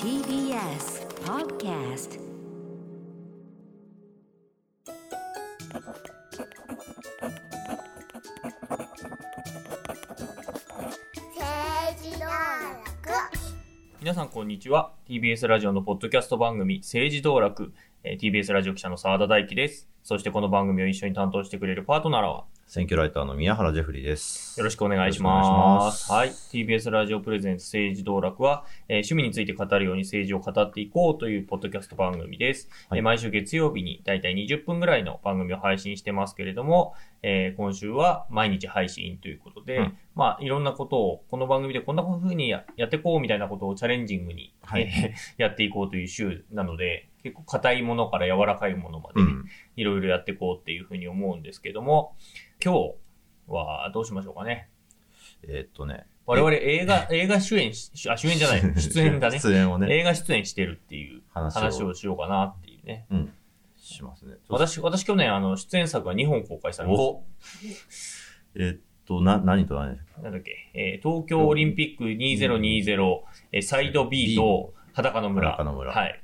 TBS Podcast 政治道楽。皆さんこんにちは。TBS ラジオのポッドキャスト番組政治道楽、えー TBS ラジオ記者の澤田大樹です。そしてこの番組を一緒に担当してくれるパートナーは選挙ライターの宮原ジェフリーです。よろしくお願いしま。いしますすはい。TBS ラジオプレゼンツ政治道楽は、えー趣味について語るように政治を語っていこうというポッドキャスト番組です。はいえー毎週月曜日にだいたい20分ぐらいの番組を配信してますけれども、えー今週は毎日配信ということで、うんまあいろんなことをこの番組でこんな風にややっていこうみたいなことをチャレンジングに、はいえー やっていこうという週なので、結構硬いものから柔らかいものまで。いろいろやっていこうっていうふうに思うんですけども、今日はどうしましょうかね？えーっとね。我々映画、映画主演し、あ、主演じゃない、出演だね。出演をね、映画出演してるっていう話をしようかなっていうね。うん。しますね。私、私去年あの、出演作が2本公開されましおえーっと、な、何と何？た。なんだっけ、えー東京オリンピック2020、えーサイド B と裸の村。裸の村はい。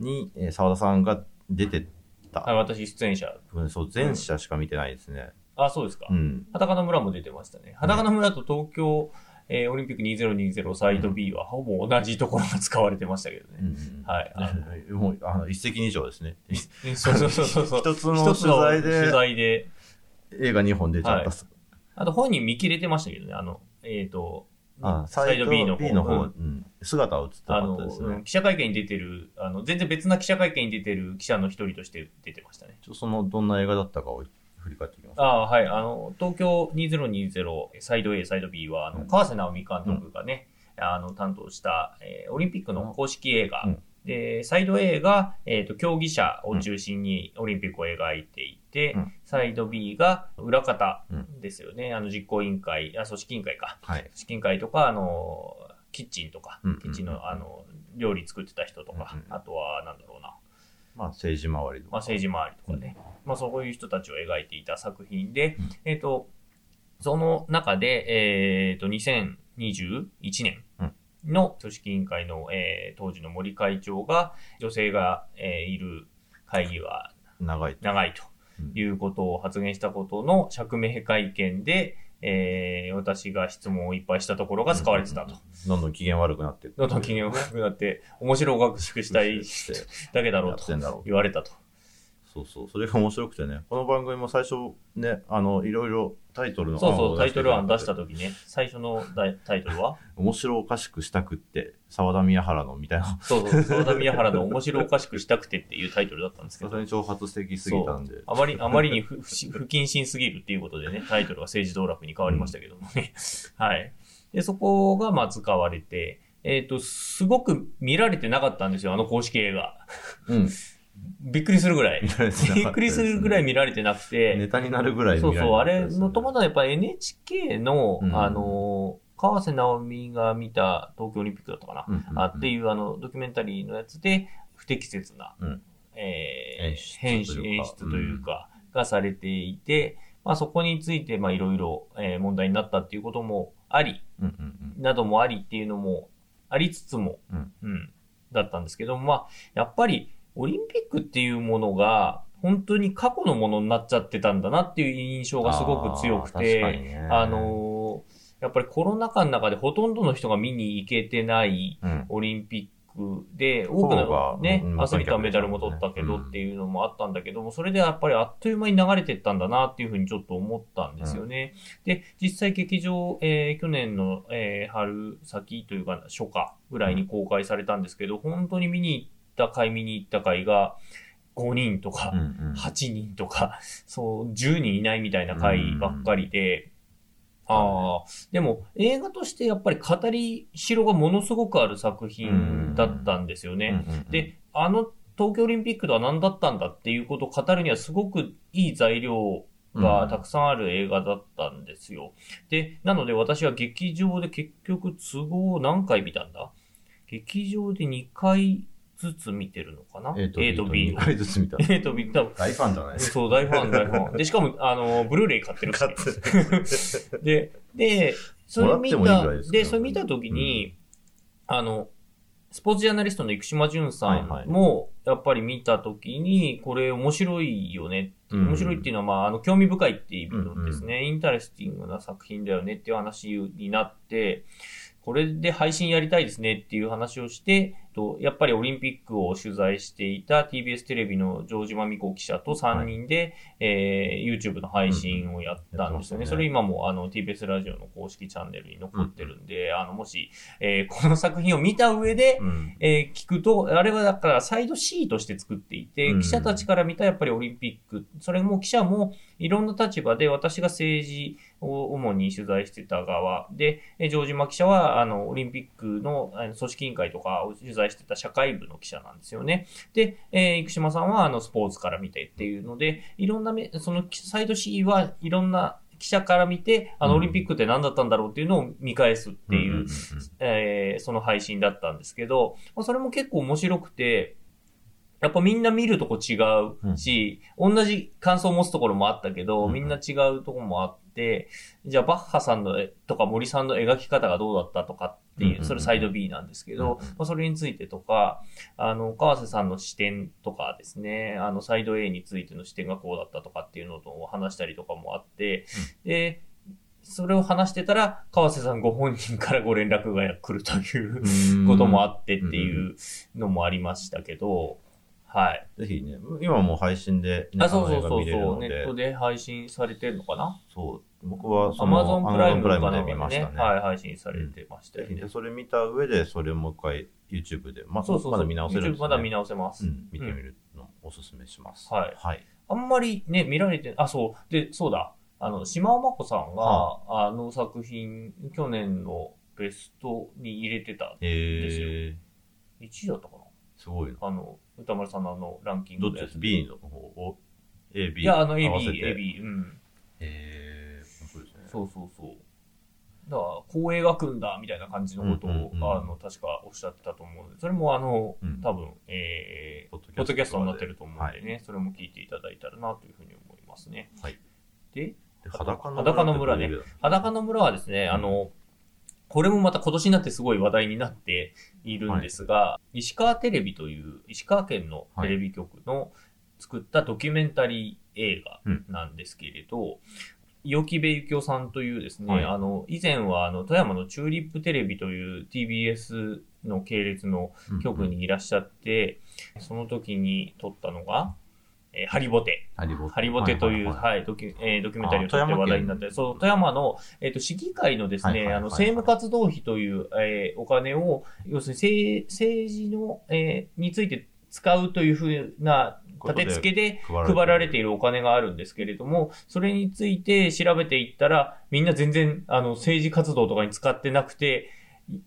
に、えー沢田さんが出てた。はい、私出演者。うんそう、前者しか見てないですね。あ、そうですか。うん。裸の村も出てましたね。裸の村と東京、えーオリンピック2020サイド B はほぼ同じところが使われてましたけどね。うんはい。あ のもう、あの、一石二鳥ですね。そうそうそうそうそう。一つの一つの取材で取材で。映画2本出ちゃった。はいあと本人見切れてましたけどね。あの、えっ、と、あ、サイド B の方。B の方、ううんん。姿は映ってなかあの、ったですね。うん記者会見に出てる、あの、全然別な記者会見に出てる記者の一人として出てましたね。ちょその、どんな映画だったかを振り返っていきます。ああ、はい。あの、東京2020サイド A、サイド B は、あの、うん川瀬直美監督がね、あの、担当した、えーオリンピックの公式映画。うんで、サイド A が、えっ、と、競技者を中心にオリンピックを描いていて、うんサイド B が裏方うんですよね。あの、実行委員会、あ、組織委員会か。はい。組織委員会とか、あの、キッチンとか、うんキッチンの、あの、料理作ってた人とか、うんうんあとは、なんだろうな、まあ、政治周りとか。まあ、政治周りとかね、まあ、そういう人たちを描いていた作品で、うんえっ、と、その中で、えっ、と、2021年の組織委員会の、えー当時の森会長が、女性が、えーいる会議は長い。長いということを発言したことの釈明会見で、えー私が質問をいっぱいしたところが使われてたと。どんどん機嫌悪くなってどんどん機嫌悪くなって、面白おかしくしたいだけだろやうと。言われたと。そうそう。それが面白くてね。この番組も最初ね、あの、いろいろタイトルのそうそう、タイトル案出したと。時ね、最初のタイトルは？面白おかしくしたくって、沢田宮原のみたいな。そうそう、沢田宮原の面白おかしくしたくてっていうタイトルだったんですけどさすが、に挑発的すぎたんで。あまり、あまりに 不謹慎すぎるっていうことでね、タイトルが政治道楽に変わりましたけどもね。はい。で、そこがまあ使われて、えっ、と、すごく見られてなかったんですよ、あの公式映画。うん。びっくりするぐらい。びっくりするぐらい見られてなくて、ネタになるぐらいそうそう、あれのとももとやっぱ NHK の、うん。あの、川瀬直美が見た東京オリンピックだったかな、あってういうあのドキュメンタリーのやつで不適切な、うん。え編集というか。演出というか、がされていて、まあそこについてまあいろいろえー問題になったっていうこともあり。などもありっていうのもありつつも、うん。うん。だったんですけども、まあやっぱりオリンピックっていうものが本当に過去のものになっちゃってたんだなっていう印象がすごく強くて、ねあのーやっぱりコロナ禍の中でほとんどの人が見に行けてないうん。オリンピックで、多くほぼがのねう、んアスリートはメダルも取ったけどうんっていうのもあったんだけども、それでやっぱりあっという間に流れてったんだなっていうふうにちょっと思ったんですよね。で、実際劇場、えー去年の、えー春先というか初夏ぐらいに公開されたんですけど、本当に見に行った回見に行った回が5人とか、うんうん。8人とか、そう、10人いないみたいな回ばっかりで、ああ、でも映画としてやっぱり語りしろがものすごくある作品だったんですよね。うんうんうん、で、あの東京オリンピックとは何だったんだっていうことを語るにはすごくいい材料がたくさんある映画だったんですよ。で、なので私は劇場で結局都合何回見たんだ？劇場で2回ずつ見てるのかな？A と A と B 2を。回ずつ見た。A と B、多分大ファンじゃないですか。そう、大ファン、大ファン。で、しかも、あの、ブルーレイ買ってるし ね、で、で、それ見たでそれ見たときに、あの、スポーツジャーナリストの生島淳さんも、やっぱり見たときに、これ面白いよね。うん面白いっていうのは、まあ、あの、興味深いっていう意味のですね、 interesting な作品だよねっていう話になって、これで配信やりたいですねっていう話をして、とやっぱりオリンピックを取材していた TBS テレビの城島美子記者と3人で、えー YouTube の配信をやったんですよね。うんそれ今もあの TBS ラジオの公式チャンネルに残ってるんで、あの、もし、えーこの作品を見た上で、うん。えー聞くと、あれはだからサイド C として作っていて、うん。記者たちから見たやっぱりオリンピック、それも記者もいろんな立場で私が政治を主に取材してた側。で、えー城島記者はあのオリンピックの組織委員会とかを取材してた社会部の記者なんですよね。で、えー生島さんはあのスポーツから見てっていうので、いろんなめ、そのサイド C はいろんな記者から見て、あのうん。オリンピックって何だったんだろうっていうのを見返すっていう、んんんえーその配信だったんですけど、まあ、それも結構面白くて、やっぱみんな見るとこ違うし、同じ感想を持つところもあったけど、うんみんな違うところもあって、じゃあバッハさんの絵とか森さんの描き方がどうだったとかっていう、それサイド B なんですけど、まあ、それについてとか、あの、川瀬さんの視点とかですね、あの、サイド A についての視点がこうだったとかっていうのと話したりとかもあって、で、それを話してたら、川瀬さんご本人からご連絡が来るといううん。こともあってっていうのもありましたけど、はい。ぜひね、今もう配信で、ね、あ、そうそうそうそう、ネットで配信されてるのかな？そう、僕はアそのマゾンプライム Amazon プライムで見ましたね。はい、配信されてましたよね。それ見た上で、それをもう一回 YouTube で、まそうそうそう。まだ見直せるんです YouTube まだ見直直せます。うん、見てみるのをおすすめします。はいはい。あんまりね、見られて、あ、そう、で、そうだ、あの、島尾真子さんが、あの作品、去年のベストに入れてた、ですよえ1位だったかな？ー、すごいな。あの、歌丸さんのあのランキングどっちです ?B の方を ?A、B? いや、あの、合わせ AB、て AB、うん。えー、そうですね。そうそうそう。だから、こう描くんだ、みたいな感じのことを、うんうんうんあの、確かおっしゃってたと思うので、それもあの、うん多分、えー、ポッドキャストになってると思うんではいね、それも聞いていただいたらな、というふうに思いますね。はい。で、で裸の裸の村ね裸の村はですね、あの、これもまた今年になってすごい話題になっているんですが、石川テレビという石川県のテレビ局の作ったドキュメンタリー映画なんですけれど、伊予木部幸雄さんというですね、はい。あの、以前はあの、富山のチューリップテレビという TBS の系列の局にいらっしゃって、その時に撮ったのが、えーハリボテ。ハリボテ。ハリボテという、ははい、ドキュ、えードキュメンタリーを撮って話題になって、そう、富山の、えっ、と、市議会のですね、はいはいはいはいあの、政務活動費という、えーお金を、要するに政、政治の、えーについて使うというふうな立て付けで配られているお金があるんですけれども、それについて調べていったら、みんな全然、あの、政治活動とかに使ってなくて、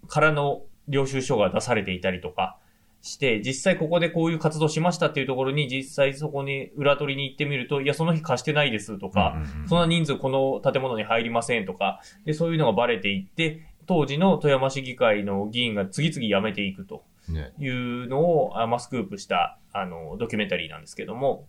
からの領収書が出されていたりとかして、実際ここでこういう活動しましたっていうところに、実際そこに裏取りに行ってみると、いや、その日貸してないですとか、うんうんうんそんな人数この建物に入りませんとか、で、そういうのがバレていって、当時の富山市議会の議員が次々辞めていくとね。いうのを、あまあ、スクープした、あの、ドキュメンタリーなんですけども、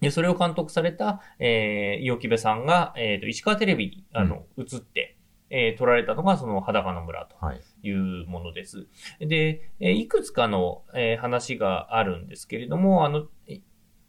で、それを監督された、えー、伊予木部さんが、えっ、と、石川テレビに、あの、映って、えー撮られたのが、その裸の村とはい。いうものです。で、えーいくつかの、えー話があるんですけれども、あの、い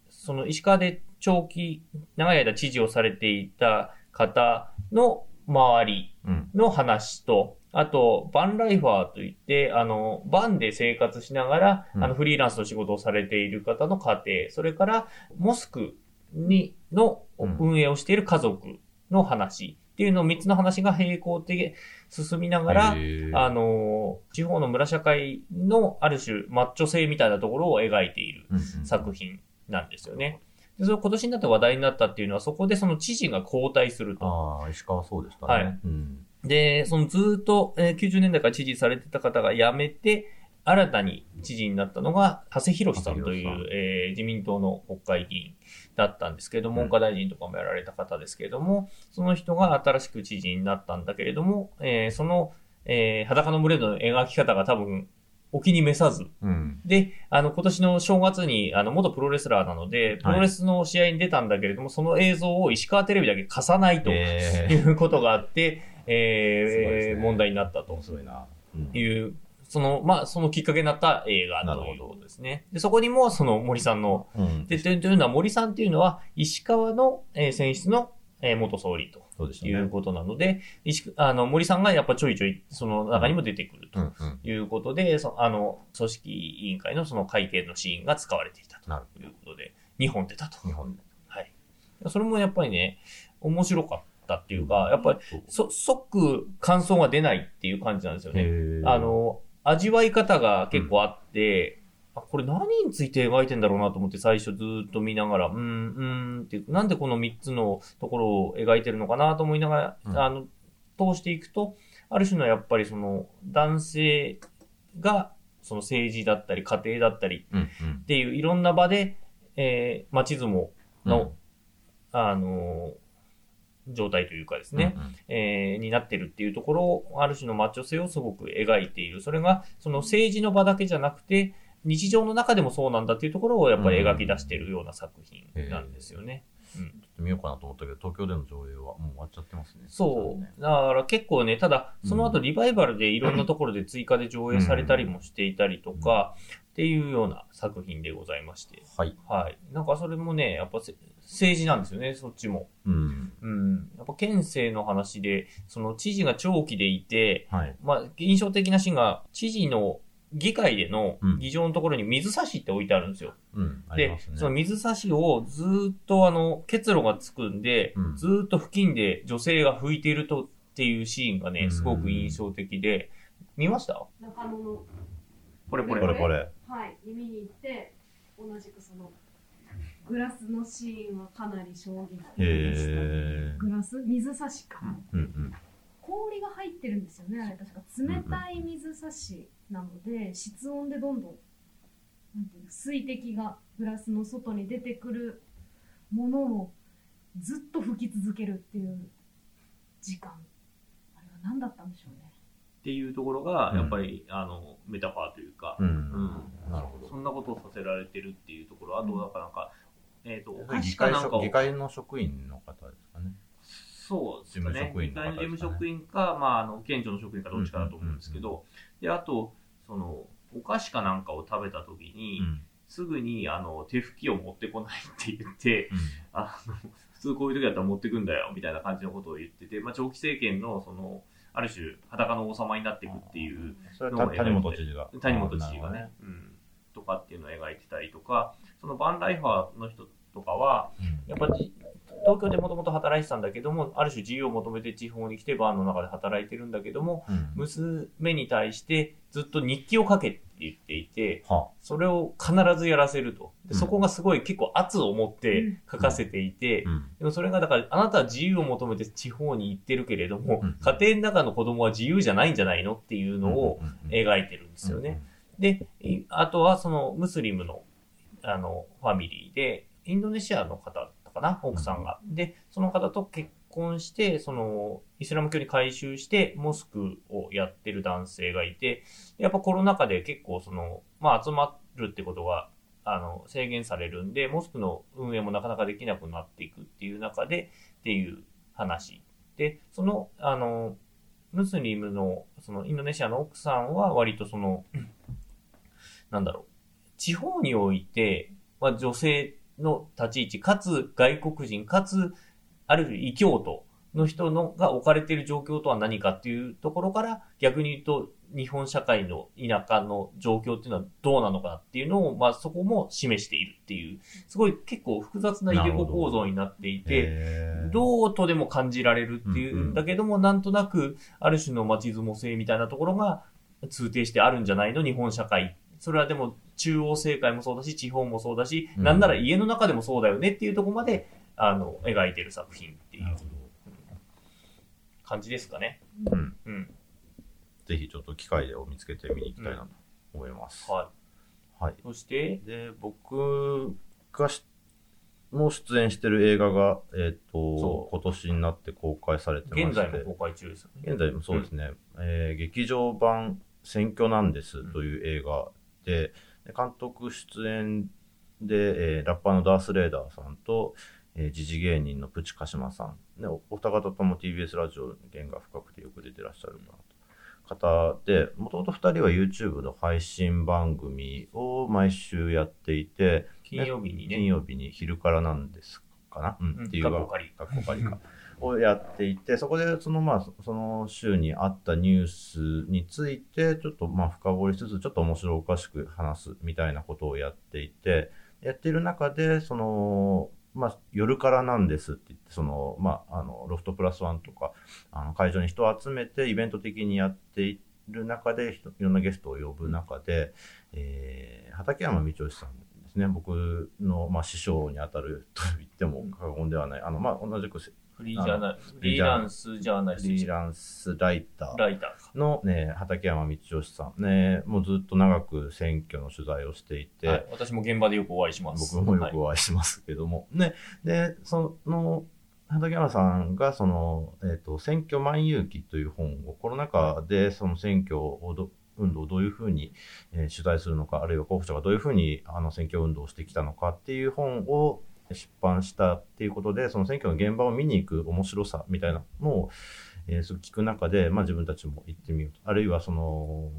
その石川で長期、長い間知事をされていた方の周りうん。の話と、あと、バンライファーといって、あの、バンで生活しながら、うんあの、フリーランスの仕事をされている方の家庭、それから、モスクに、のうん運営をしている家族の話っていうのを3つの話が並行的進みながら、あの、地方の村社会のある種、マッチョ性みたいなところを描いている作品なんですよね。でそれ今年になって話題になったっていうのは、そこでその知事が交代すると。ああ、石川そうでしたね。はいうん。で、そのずーっと、えー90年代から知事されてた方が辞めて、新たに知事になったのが、長谷博さんという、えー自民党の国会議員だったんですけれども、うん。文科大臣とかもやられた方ですけれども、その人が新しく知事になったんだけれども、えーその、えー裸の群れの描き方が多分、お気に召さず、うん。で、あの、今年の正月に、あの、元プロレスラーなので、プロレスの試合に出たんだけれども、その映像を石川テレビだけ貸さないといえうことがあって、えー問題になったー、と面白いな。うん。いうその、まあ、そのきっかけになった映画ということですね。で、そこにも、その森さんの、うん。で、というのは森さんっていうのは、石川の、えー選出の、えー元総理とそうでしたね。いうことなので、石あの、森さんがやっぱちょいちょい、その中にも出てくるとうんうん。いうことで、そあの、組織委員会のその会見のシーンが使われていたということで、2本出たと。日本で。はい。それもやっぱりね、面白かったっていうか、やっぱり、そ、即感想が出ないっていう感じなんですよね。あ、の、味わい方が結構あって、あこれ何について描いてんだろうなと思って最初ずーっと見ながら、うーん、うーんってなんでこの3つのところを描いてるのかなと思いながら、うん。あの、通していくと、ある種のやっぱりその男性がその政治だったり家庭だったりうんうん。っていういろんな場で、えー、町相撲の、あの状態というかですね、うんうんえーになってるっていうところを、ある種のマッチョ性をすごく描いている。それが、その政治の場だけじゃなくて、日常の中でもそうなんだっていうところをやっぱり描き出しているような作品なんですよね。うん見ようかなと思ったけど、東京での上映はもう終わっちゃってますね。そうね。だから結構ね、ただ、その後リバイバルでいろんなところで追加で上映されたりもしていたりとか、っていうような作品でございまして。はい。はい。なんかそれもね、やっぱせ政治なんですよね、そっちも。うん。うん。やっぱ県政の話で、その知事が長期でいて、はい。まあ、印象的なシーンが、知事の議会でのうん議場のところに水差しって置いてあるんですよ。うん。ありでます、ね。その水差しをずーっとあの、結露がつくんで、うんずーっと付近で女性が拭いているとっていうシーンがね、うんすごく印象的で、見ました？中野のこれこれこれこれ。はいに見に行って同じくそのグラスのシーンはかなり衝撃的でした、へグラス水差しか、ー。うんうん。氷が入ってるんですよね。あれ確か冷たい水差しなので、室温でどんどんなんていうの水滴がグラスの外に出てくるものをずっと吹き続けるっていう時間。あれは何だったんでしょうね。っていうところが、うん。やっぱり、あの、メタファーというか、うん。うん。なるほど。そんなことをさせられてるっていうところ、あと、だからなんか、えっ、と、お菓議子か会なんかを職議会の職員の方ですかね。そうですね。事務職員の方議会の事務職員か、まあ、あの、県庁の職員かどっちかだと思うんですけど、で、あと、その、お菓子かなんかを食べたときに、うん。すぐに、あの、手拭きを持ってこないって言って、あの、普通こういう時だったら持ってくんだよ、みたいな感じのことを言ってて、まあ、長期政権の、その、ある種、裸の王様になっていくっていう、それはた谷本知事が。谷本知事がね、うん、とかっていうのを描いてたりとか、そのバンライファーの人とかは、やっぱり東京でもともと働いてたんだけども、ある種自由を求めて地方に来てバーの中で働いてるんだけども、なるほどね娘に対してずっと日記を書けって言っていて、うん。はそれを必ずやらせると。でうんそこがすごい結構圧を持って書かせていて、あ。うん。でもそれがだから、あなたは自由を求めて地方に行ってるけれども、うん家庭の中の子供は自由じゃないんじゃないのっていうのをえ描いてるんですよね。。で、いあとはそのムスリムの、あの、ファミリーで、インドネシアの方だったかな、奥さんが。で、その方と結婚して、その、イスラム教に改宗して、モスクをやってる男性がいて、やっぱコロナ禍で結構その、まあ集まるってことが、あの、制限されるんで、モスクの運営もなかなかできなくなっていくっていう中で、っていう話。で、その、あの、ムスリムの、そのインドネシアの奥さんは割とその、なんだろう、地方において、まあ、女性の立ち位置、かつ外国人、かつ、ある種異教徒の人のが置かれている状況とは何かっていうところから、逆に言うと、日本社会の田舎の状況っていうのはどうなのかっていうのを、まあそこも示しているっていう、すごい結構複雑なイデコ構造になっていて、うどうとでも感じられるっていうんだけども、なんとなく、ある種の町相撲性みたいなところが通底してあるんじゃないの日本社会。それはでも、中央政界もそうだし、地方もそうだし、うんなんなら家の中でもそうだよねっていうところまで、あの、描いてる作品っていう感じですかね。ど。うん。うん。ぜひちょっと機会を見つけて見に行きたいなと思います。ははい。い。そして、で、僕がしも出演してる映画が、えっ、そと、今年になって公開されてまして。現在も公開中ですよね。現在もそうですね、えー劇場版選挙なんですという映画で、で監督出演で、えーラッパーのダース・レーダーさんと、えー、時事芸人のプチカシマさん、ね、おお二方とも TBS ラジオに弦が深くてよく出てらっしゃるかなと方で、もともと2人は YouTube の配信番組を毎週やっていて、金曜日にね。金曜日に昼からなんですかな、うんうんっていうかっこかりかっこかりか。をやっていて、そこでそのまあ、その週にあったニュースについて、ちょっとまあ深掘りしつつ、ちょっと面白おかしく話すみたいなことをやっていて、やっている中で、その、まあ、夜からなんですって言って、その、まあ、あの、ロフトプラスワンとか、あの、会場に人を集めてイベント的にやっている中で、いろんなゲストを呼ぶ中で、えー、畠山道義さんですね、僕の、まあ、師匠にあたると言っても過言ではない、あの、まあ、同じくフリージャーナフリーランスジャーナリストフリーランスライターライターか。の、ね、畠山道義さん、ね、もうずっと長く選挙の取材をしていて、はい、私も現場でよくお会いします。僕もよはいくお会いしますけども。ね、で、その、畠山さんが、その、えっ、と、選挙万有記という本を、コロナ禍でその選挙をど、運動をどういうふうに、えー取材するのか、あるいは候補者がどういうふうにあの選挙運動をしてきたのかっていう本を出版したっていうことで、その選挙の現場を見に行く面白さみたいなのを、えーす聞く中で、まあ自分たちも行ってみようと。あるいはその、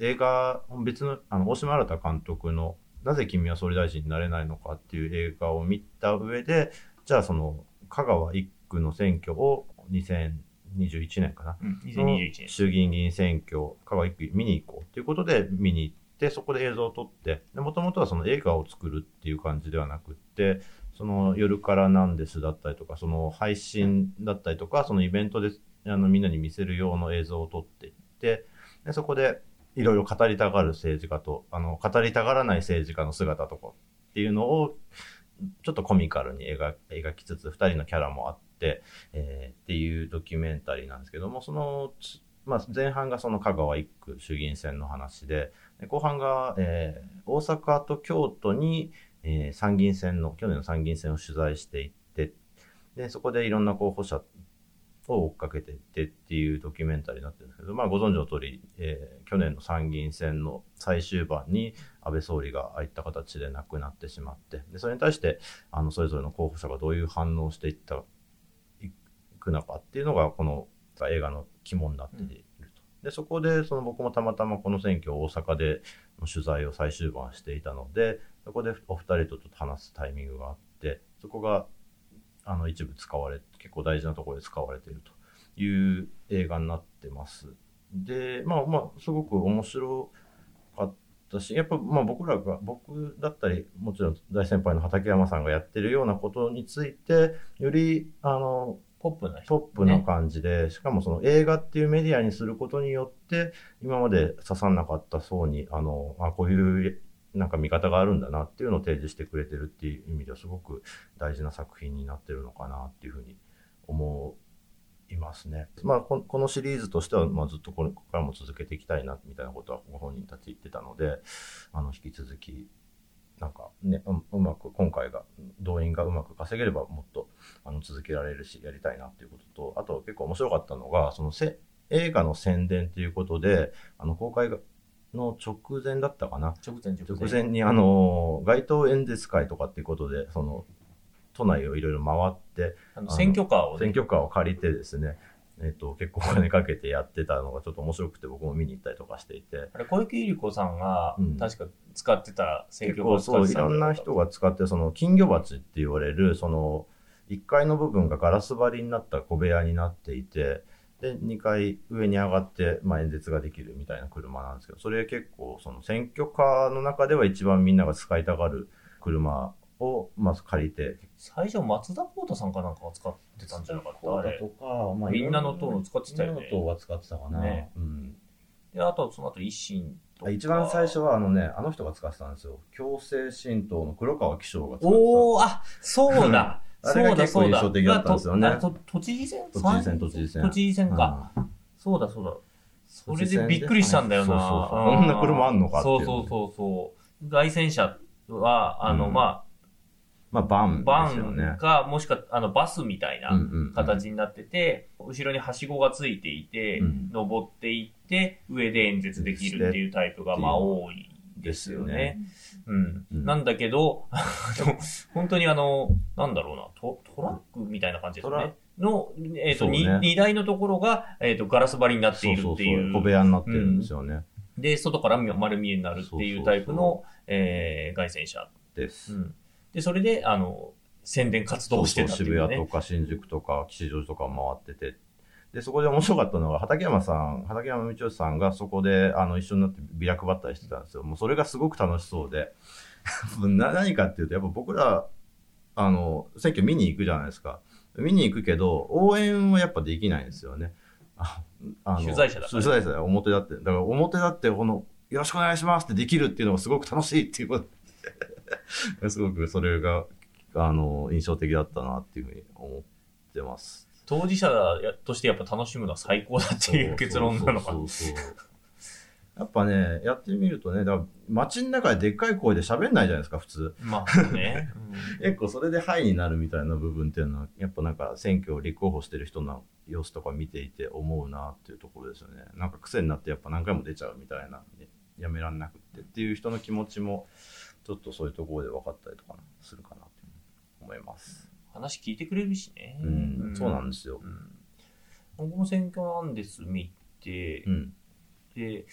映画、別の、あの、大島新監督の、なぜ君は総理大臣になれないのかっていう映画を見た上で、じゃあその、香川一区の選挙を2021年かな？うん、2021年。衆議院議員選挙、香川一区見に行こうということで見に行って、でそこで映像を撮って、もともとはその映画を作るっていう感じではなくって、その夜からなんですだったりとか、その配信だったりとか、そのイベントであのみんなに見せる用の映像を撮っていって、でそこでいろいろ語りたがる政治家と、あの、語りたがらない政治家の姿とかっていうのを、ちょっとコミカルに描描きつつ、二人のキャラもあって、えーっていうドキュメンタリーなんですけども、その、まあ、前半がその香川一区衆議院選の話、で後半が、えー大阪と京都に、えー参議院選の、去年の参議院選を取材していって、で、そこでいろんな候補者を追っかけていってっていうドキュメンタリーになってるんですけど、まあご存知の通り、えー去年の参議院選の最終盤に安倍総理がああいった形で亡くなってしまって、で、それに対して、あの、それぞれの候補者がどういう反応をしていった、いくのかっていうのが、この映画の肝になっていると。で、そこで、その僕もたまたまこの選挙大阪での取材を最終盤していたので、そこでお二人とちょっと話すタイミングがあって、そこが、あの、一部使われ、結構大事なところで使われているという映画になってます。で、まあまあ、すごく面白かったし、やっぱまあ僕らが、僕だったり、もちろん大先輩の畠山さんがやってるようなことについて、より、あの、ポップな人。トップな感じで、しかもその映画っていうメディアにすることによって、今まで刺さんなかった層に、あの、あこういうなんか見方があるんだなっていうのを提示してくれてるっていう意味ではすごく大事な作品になってるのかなっていうふうに思いますね。まあ、ここのシリーズとしては、まあ、ずっとこれからも続けていきたいなみたいなことはご本人たち言ってたので、あの、引き続き、なんかね、ううまく、今回が、動員がうまく稼げればもっとあの続けられるし、やりたいなっていうことと、あと結構面白かったのが、そのせ映画の宣伝ということで、あの公開がの直前だったかな？直前直前。直前にあの、街頭演説会とかっていうことで、その、都内をいろいろ回って、あの選挙カーをね選挙カーを借りてですね、えっ、と、結構お金かけてやってたのがちょっと面白くて僕も見に行ったりとかしていて、あれ、小池百合子さんがうん、確か使ってた選結挙カーを使う、いってたんじゃいかろんな人が使って、その金魚鉢って言われる、その1階の部分がガラス張りになった小部屋になっていて、で、2階上に上がって、まあ、演説ができるみたいな車なんですけど、それ結構、その選挙カーの中では一番みんなが使いたがる車を、まず借りて、最初、松田幸太さんかなんかが使ってたんじゃなかった？あれ。とか、まみんなの党の使ってたよねみんなの党は使ってたかな。ねうん。で、あと、その後、維新とか。一番最初は、あのね、あの人が使ってたんですよ。強制新党の黒川紀章が使ってた。おー、あ、そうだ。あれが結構印象的だったんですよね都知事選？都知事選、都知事選。都知事選か。うんそうだ、そうだ。それでびっくりしたんだよな。そうそうそうこんな車あんのかっていうそうそうそうそう。外戦車は、あの、うんままあ、バあ、ンねン。か、もしくは、あの、バスみたいなうんうんうん形になってて、後ろにはしごがついていて、うん登っていって、上で演説できるっていうタイプが、まあ、多いですよね。うん。うんなんだけど、本当にあの、なんだろうな、トトラックみたいな感じですよね。の、えっ、と、そうね 2, 台のところが、えっ、と、ガラス張りになっているそうそうっていう。そう。小部屋になってるんですよね。で、外から丸見えになるっていうタイプの、えー外線車。です。うん。で、それで、あの、宣伝活動をしてたっていうね。渋谷とか新宿とか吉祥寺とか回ってて。で、そこで面白かったのが、畠山さん、畠山道義さんがそこで、あの、一緒になってビラ配ったりしてたんですよ。もうそれがすごく楽しそうで。な何かっていうと、やっぱ僕ら、あの、選挙見に行くじゃないですか。見に行くけど、応援はやっぱできないんですよね。ああの取材者だから取材者だ表だって。だから表だって、この、よろしくお願いしますってできるっていうのがすごく楽しいっていうことで。すごくそれが、あの、印象的だったなっていうふうに思ってます。当事者としてやっぱ楽しむのは最高だっていう結論なのかな。やっぱね、やってみるとね、だ街の中ででっかい声で喋んないじゃないですか、普通。まあね。結構それでハイになるみたいな部分っていうのは、やっぱなんか選挙を立候補してる人の様子とか見ていて思うなっていうところですよね。なんか癖になってやっぱ何回も出ちゃうみたいな、やめらんなくってっていう人の気持ちも、ちょっとそういうところで分かったりとかするかなっていう思います。話聞いてくれるしね。うん、そうなんですよう。ん僕も選挙なんです見て、うん。で、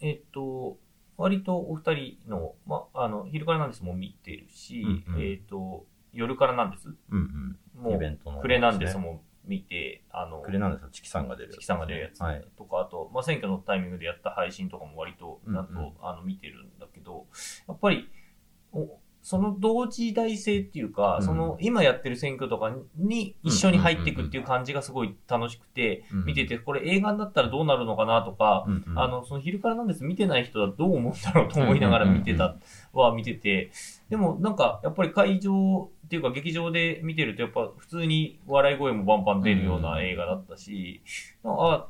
えっと、割とお二人の、ま、あの、昼からなんですも見てるし、うんうんえっと、夜からなんです？うんもイベントのう、クレなんですも見て、あのうん。、くれなんですよ、チキさんが出るやつ。チキさんが出るやつはい。とか、あと、まあ、選挙のタイミングでやった配信とかも割と、うんうんなんと、あの、見てるんだけど、やっぱり、おその同時代性っていうか、うん。その今やってる選挙とかに一緒に入っていくっていう感じがすごい楽しくて、うん見てて、これ映画になったらどうなるのかなとか、うんうん。あの、その昼からなんです。見てない人はどう思うんだろうと思いながら見てた、は見てて、でもなんかやっぱり会場っていうか劇場で見てるとやっぱ普通に笑い声もバンバン出るような映画だったし、あ、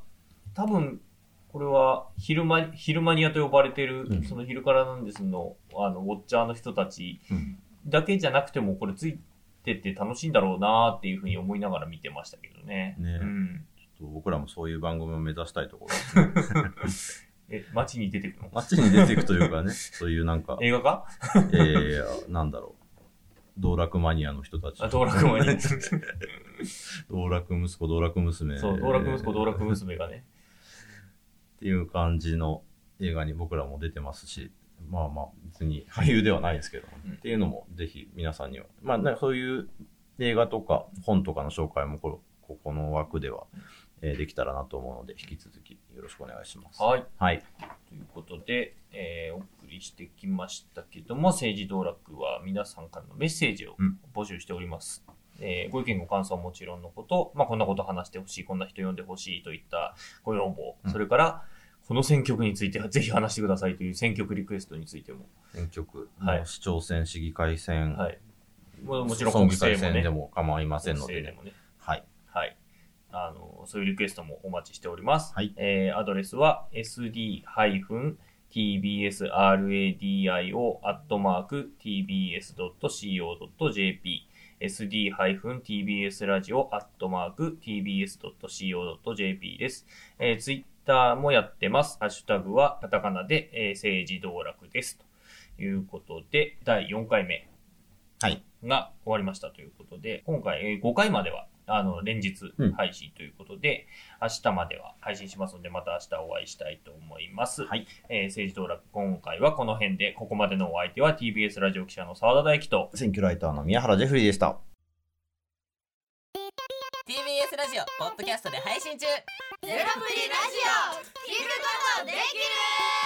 多分これは昼間、昼マニアと呼ばれてる、うんその昼からなんですの、あの、ウォッチャーの人たちうんだけじゃなくてもこれついてって楽しいんだろうなっていうふうに思いながら見てましたけどね。ねうん。ちょっと僕らもそういう番組を目指したいところですね。え、街に出てくの？街に出ていくというかね、そういうなんか、映画か？えー、なんだろう。道楽マニアの人たち。あ、道楽マニア。道楽息子、道楽娘。そう、道楽息子、道楽っ娘がね。ていう感じの映画に僕らも出てますし、まあまあ、別に俳優ではないですけど、うんっていうのもぜひ皆さんには、まあ、ね、そういう映画とか本とかの紹介もこのここの枠では、えーできたらなと思うので、引き続きよろしくお願いします。はい。はい。ということで、えーお送りしてきましたけども、政治道楽は皆さんからのメッセージをうん募集しております。えーご意見ご感想はもちろんのこと、まあ、こんなこと話してほしい、こんな人呼んでほしいといったご要望、うんそれから、この選挙区についてぜひ話してくださいという選挙区リクエストについても、選挙区、はい市長選、市議会選、はい。ももちろん村国政もね議会選で、も構いませんので、ね。はい。あの、そういうリクエストもお待ちしております。はいえーアドレスは sd-tbsradio.tbs.co.jp sd-tbsradio.tbs.co.jp です。えー、ツイッターもやってます。ハッシュタグはカタカナで、えー政治道楽です。ということで、第4回目はい。が終わりましたということで、今回、えー5回までは、あの、連日うん配信ということで、明日までは配信しますので、また明日お会いしたいと思います。はい。えー政治道楽、今回はこの辺で、ここまでのお相手は TBS ラジオ記者の澤田大樹と、選挙ライターの宮原ジェフリーでした。TBS ラジオポッドキャストで配信中ゼロプリラジオ聞くことでき